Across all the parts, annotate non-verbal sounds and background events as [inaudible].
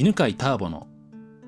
犬飼ターボの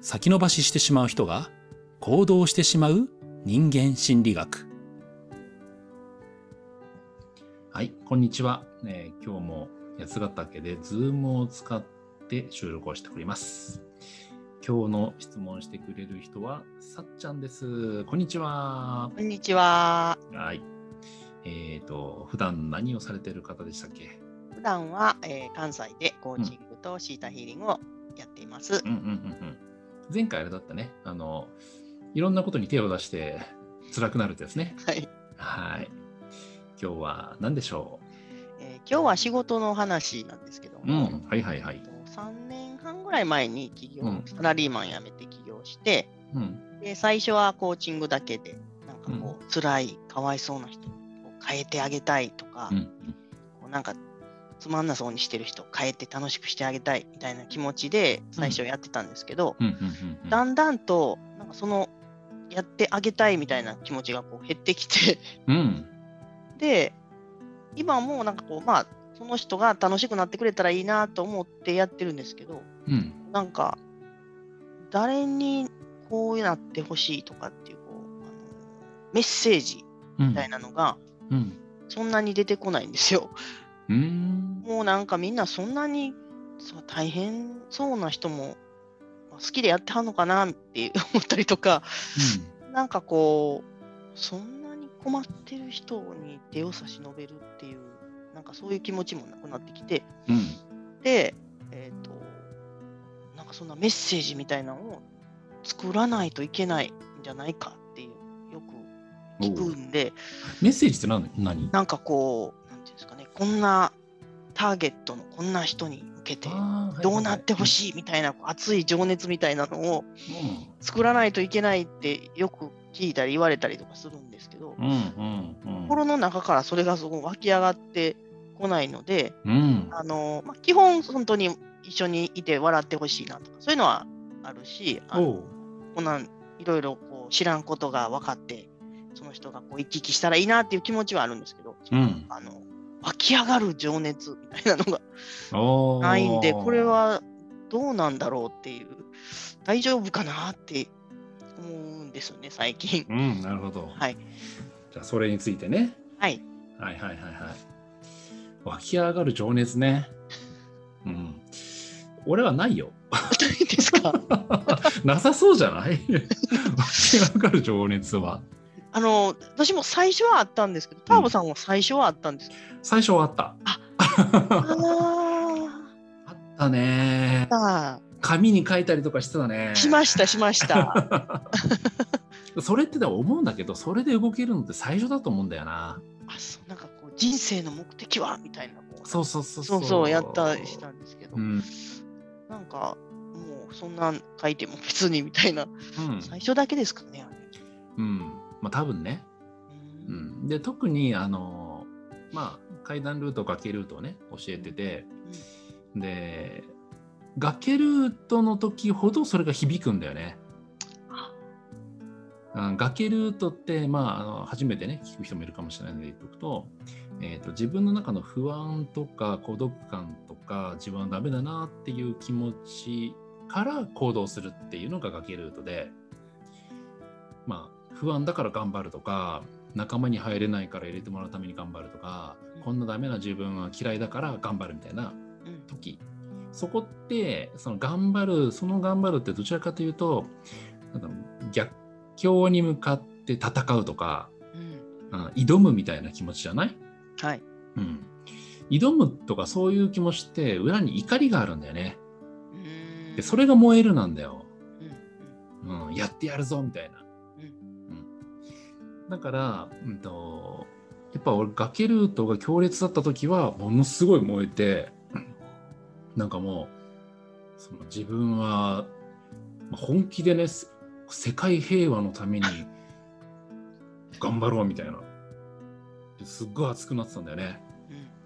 先延ばししてしまう人が行動してしまう人間心理学。はい、こんにちは。えー今日も八ヶ岳でズームを使って収録をしております。今日の質問してくれる人はさっちゃんです。こんにちは。こんにちは。はい。えっ、と、普段何をされている方でしたっけ？普段は、えー関西でコーチングとシータヒーリングをやっています。うんうんうんうん。前回あれだったね。あの、いろんなことに手を出して辛くなるってやつね。はい、はい。今日は何でしょえー今日は仕事の話なんですけどうも、ん。はいはいはい。3年半ぐらい前に起業、うんサラリーマン辞めて起業して、うん。で最初はコーチングだけで、なんかこう、辛い、かわいそうな人を変えてあげたいとか、うん。こうなんかつまんなそうにしてる人を変えて楽しくしてあげたいみたいな気持ちで最初やってたんですけど。だんだんと、なんかその、やってあげたいみたいな気持ちがこう減ってきて、うん。[laughs] で、今もなんかこう、まあ、その人が楽しくなってくれたらいいなと思ってやってるんですけど、うん。なんか、誰にこうなってほしいとかっていう、こう、あのメッセージうん。みたいなのが、うん。そんなに出てこないんですよ。うん。もうなんかみんなそんなにそう大変そうな人も、まあ好きでやってはんのかなって思ったりとか、なんかこう、そんなに困ってる人に手を差し伸べるっていう、なんかそういう気持ちもなくなってきて、うん。で、えっ、と、なんかそんなメッセージみたいなのを作らないといけないんじゃないかっていう、よく聞くんで、メッセージって何何？なんかこう、こんなターゲットのこんな人に向けて、どうなってほいしいみたいな熱い情熱みたいなのを。作らないといけないってよく聞いたり言われたりとかするんですけど。心の中からそれがすごい湧き上がってこないので、うん。あのまあ、基本本当に一緒にいて笑ってほしいなとかそういうのはあるしあの。こんなんいろいろこう知らんことが分かってその人がこう生き生きしたらいいなっていう気持ちはあるんですけど、うん。あの湧き上がる情熱みたいなのがないんでこれ。はどうなんだろうっていう大丈夫かなって思うんですよね最近。うん。なるほど。はい、じゃあ、それについてね。はいはいはいはいはい。湧き上がる情熱ね。うん。俺はないよ。[laughs] いいですか？[laughs] なさそうじゃない？[laughs] 湧き上がる情熱は。あの私も最初はあったんですけど、ターボさんも最初はあったんです。最初はあった。あ。あったね。あ紙に書いたりとかしてたね。あ、しました、しました。[laughs] それって思うんだけどそれで動けるのって最初だと思うんだよな。あそうなんかこう人生の目的はみたいなそうそうそうそう。そうやったりしたんですけど、うん、なんかもうそんなん書いても別にみたいな、うん。最初だけですかね。うん、まあ多分ね、ううん。ん、で特にあのまあ階段ルート崖ルートをね教えてて。で崖ルートの時ほどそれが響くんだよね。崖ルートって、まあ、あの初めてね聞く人もいるかもしれないので言っておくと,、えー、と自分の中の不安とか孤独感とか自分はダメだなっていう気持ちから行動するっていうのが崖ルートで、まあ、不安だから頑張るとか仲間に入れないから入れてもらうために頑張るとか、うん。こんなダメな自分は嫌いだから頑張るみたいなうん。時。そこってその頑張るその頑張るってどちらかというと逆境に向かって戦うとか、うん。うん挑むみたいな気持ちじゃない、はい。うん、挑むとかそういう気持ちって裏に怒りがあるんだよね。でそれが燃えるなんだよ、うんやってやるぞみたいな、だから、うん、とやっぱ俺崖ルートが強烈だった時はものすごい燃えてなんかもうその自分はまあ本気でねせ世界平和のために頑張ろうみたいなですっごい熱くなってたんだよね。うん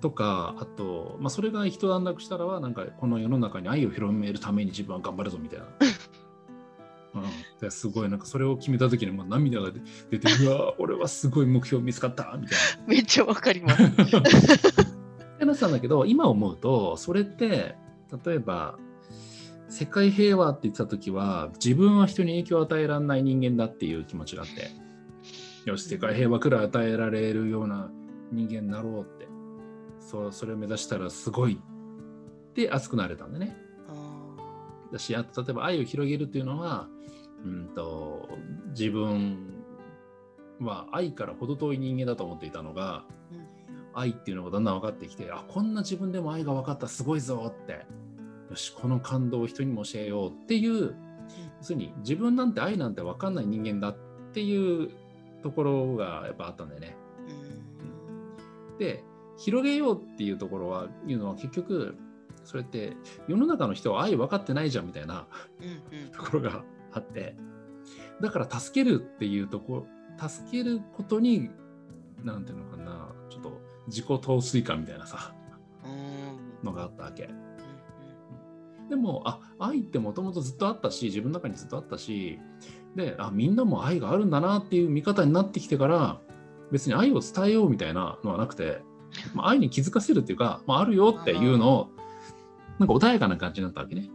とかあと、まあ、それが一段落したらはなんかこの世の中に愛を広めるために自分は頑張るぞみたいな。[laughs] すごいなんかそれを決めた時にもう涙が出てうわ俺はすごい目標見つかったみたい [laughs] めっちゃわかります。な。ってなってたんだけど今思うとそれって例えば世界平和って言ってた時は自分は人に影響を与えられない人間だっていう気持ちがあってよし世界平和くらい与えられるような人間になろうってそうそれを目指したらすごいって熱くなれたんでね。だしあと例えば愛を広げるっていうのは、うんと、自分は愛から程遠い人間だと思っていたのが、うん、愛っていうのがだんだん分かってきてあこんな自分でも愛が分かったすごいぞって。よしこの感動を人にも教えようっていう、要するに自分なんて愛なんて分かんない人間だっていうところがやっぱあったんだよね。うん、で広げようっていうところはいうのは結局それって世の中の人は愛分かってないじゃんみたいなところがあってだから助けるっていうとこ助けることに何ていうのかなちょっと自己陶酔感みたいなさのがあったわけ。でもあ愛ってもともとずっとあったし自分の中にずっとあったしであみんなも愛があるんだなっていう見方になってきてから別に愛を伝えようみたいなのはなくて、まあ、愛に気づかせるっていうか、まあ、あるよっていうのをなんか穏やかな感じになったわけね。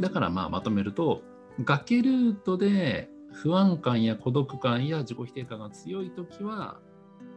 だからまあまとめると崖ルートで不安感や孤独感や自己否定感が強い時は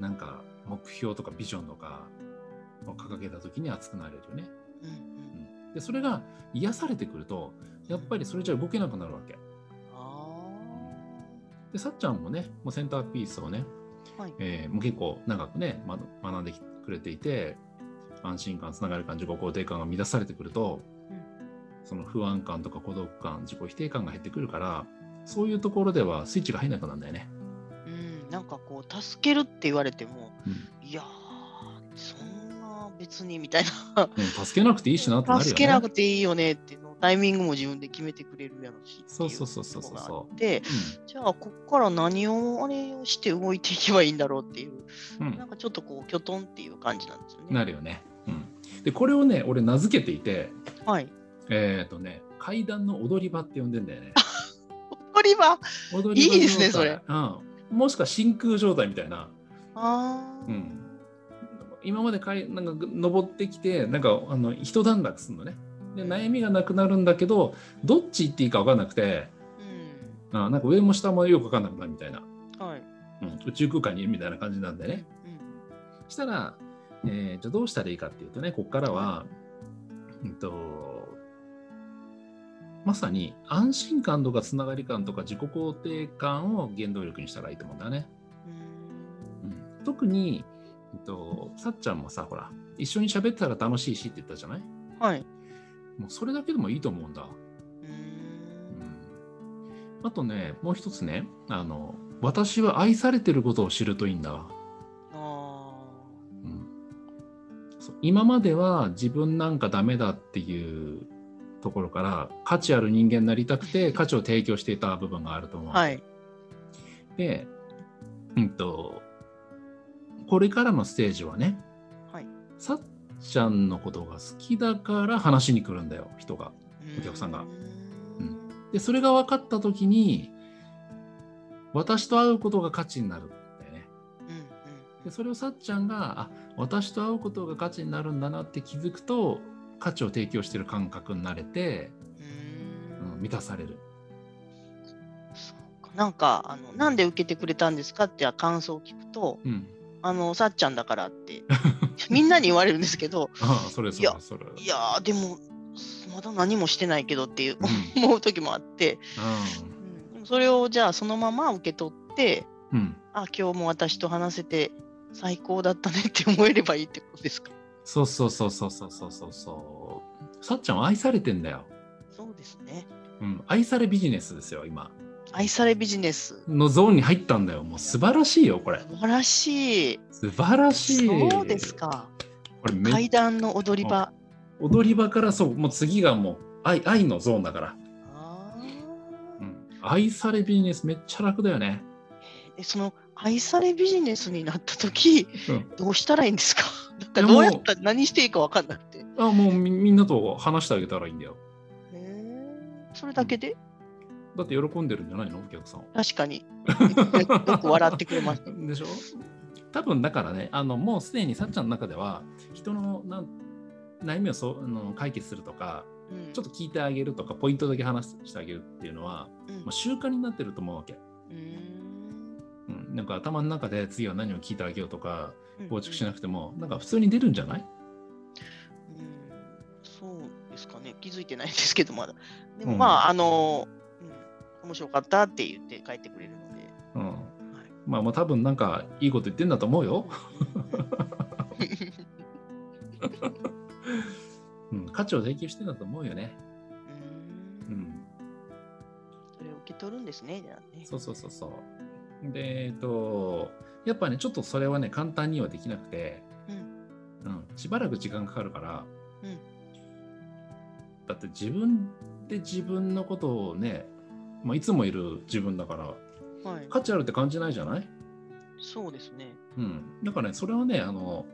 なんか目標とかビジョンとかを掲げた時に熱くなれるよね。うん、でそれが癒されてくるとやっぱりそれじゃ動けなくなるわけ。でさっちゃんもねもうセンターピースをね、はい、えー、もう結構長くね学んでくれていて安心感つながる感自己肯定感が乱されてくると、うん、その不安感とか孤独感自己否定感が減ってくるからそういうところではスイッチが入んなくなるんだよね。うん、なんかこう助けるって言われても、うん、いやそんな別にみたいなうん、助けなくていいしなってなるよね。助けなくていいよねっていうのタイミングも自分で決めてくれるやろしそうそうそうそうそうで、うん、じゃあここから何をあれをして動いていけばいいんだろうっていう、うん、なんかちょっとこうきょとんっていう感じなんですよね。なるよね。でこれをね俺名付けていて、はい、えっ、ー、とね階段の踊り場って呼んでんだよね。踊り場？踊り場いいですねそれ、うん。もしくは真空状態みたいな。あうん、今までかいなんか登ってきてなんかあの一段落するのね。で悩みがなくなるんだけどどっち行っていいか分かんなくて、うん、あなんか上も下もよく分かんなくなるみたいな、はい。うん、宇宙空間にいるみたいな感じなんでね。うん、したらえー、じゃあどうしたらいいかっていうとね、ここからは、うんと、まさに安心感とかつながり感とか自己肯定感を原動力にしたらいいと思うんだね。うん、特に、えっと、さっちゃんもさ、ほら、一緒に喋ってたら楽しいしって言ったじゃない？はい。もうそれだけでもいいと思うんだ。うん、あとね、もう一つね、あの、私は愛されてることを知るといいんだ。今までは自分なんかダメだっていうところから価値ある人間になりたくて価値を提供していた部分があると思う。はい、で、うんと、これからのステージはね、はい、さっちゃんのことが好きだから話しに来るんだよ人がお客さんが。うん、でそれが分かった時に私と会うことが価値になるんだよね。でそれをさっちゃんがあ私と会うことが価値になるんだなって気づくと価値を提供してる感覚になれて、うん、満たされる。なんかあの、なんで受けてくれたんですかって感想を聞くと、うん、あのさっちゃんだからってみんなに言われるんですけど、[laughs] ああそれそれそれ。いやでもまだ何もしてないけどっていう、うん、思う時もあって、うん、それをじゃあそのまま受け取って、うん、あ今日も私と話せて最高だったねって思えればいいってことですか？そうそうそうそうそうそうそう。そうさっちゃんは愛されてんだよ。そうですね。うん愛されビジネスですよ今。愛されビジネス。のゾーンに入ったんだよ。もう素晴らしいよこれ。素晴らしい。素晴らしい。そうですか。これ階段の踊り場。踊り場からそうもう次がもう愛愛のゾーンだから。あ、うん、愛されビジネスめっちゃ楽だよね。えその愛されビジネスになった時、うん、どうしたらいいんですか？だからどうやったら何していいか分かんなくて。あもうみみんなと話してあげたらいいんだよ。へえそれだけで、だって喜んでるんじゃないの？お客さん。確かに。[laughs] よく笑ってくれます。でしょ？多分だからね、あのもうすでにさっちゃんの中では、人のなん悩みをその解決するとか、うん。ちょっと聞いてあげるとかポイントだけ話してあげるっていうのは、うん。まあ、習慣になってると思うわけ、なんか頭の中で次は何を聞いてあげようとかうん。構築しなくてもなんか普通に出るんじゃない？うんそうですかね、気づいてないんですけど、まだ。でもうん。まあ、あの、うん、面白かったって言って帰ってくれるので。うん。まあまあ多分なんかいいこと言ってんだと思うよ、[laughs] うん、価値を提供してんだと思うよね、ううん。ん、それを受け取るんですね、じゃあね。そうそうそうそうでえっとやっぱねちょっとそれはね簡単にはできなくて、うんうん、しばらく時間かかるから、うんだって自分で自分のことをね、まあ、いつもいる自分だからはい。価値あるって感じないじゃない？そうですね。うん、だからね、それはね、あの、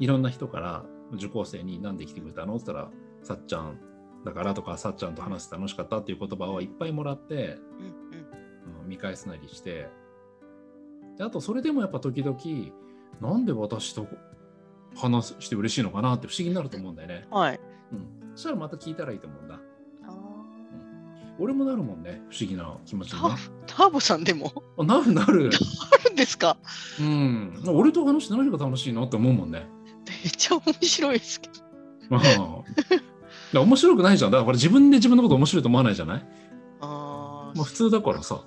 いろんな人から受講生に何で来てくれたの？って言ったら、さっちゃんだからとか、さっちゃんと話して楽しかった？っていう言葉をいっぱいもらって。うん見返すなりして、であと、それでもやっぱ時々、なんで私と話して嬉しいのかなって不思議になると思うんだよね。はい。うん。そしたらまた聞いたらいいと思うんだ。あ俺もなるもんね、不思議な気持ちにターボさんでも？あなるなる。あるんですか？うん。俺と話して何が楽しいのって思うもんね。めっちゃ面白いですけど。まあ、面白くないじゃん。だから自分で自分のこと面白いと思わないじゃない？あまあ普通だからさ。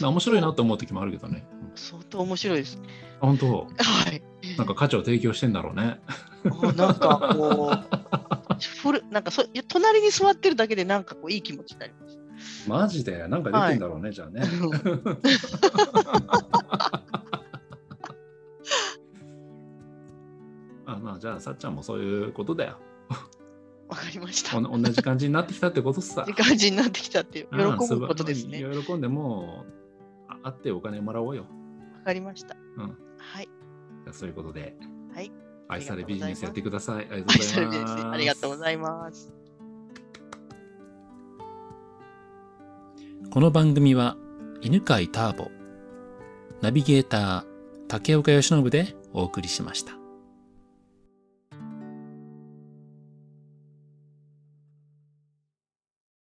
な面白いなと思う時もあるけどね。うん相当面白いです。あ本当？はい。なんか価値を提供してんだろうね。あなんかこう、ふるなんかそ隣に座ってるだけでなんかこういい気持ちになります。マジで？なんか出てんだろうね、じゃあね。[laughs] あまあじゃあさっちゃんもそういうことだよ。わかりました。同じ感じになってきたってことっさ。[laughs] いい感じになってきたって喜ぶことですね。喜んでも会ってお金もらおうよ。かりました。うん。はい。じゃあそういうことで。はい。愛されビジネスやってください。ありがとう愛ございます。ありがとうございます。この番組は犬飼ターボ、ナビゲーター竹岡由伸でお送りしました。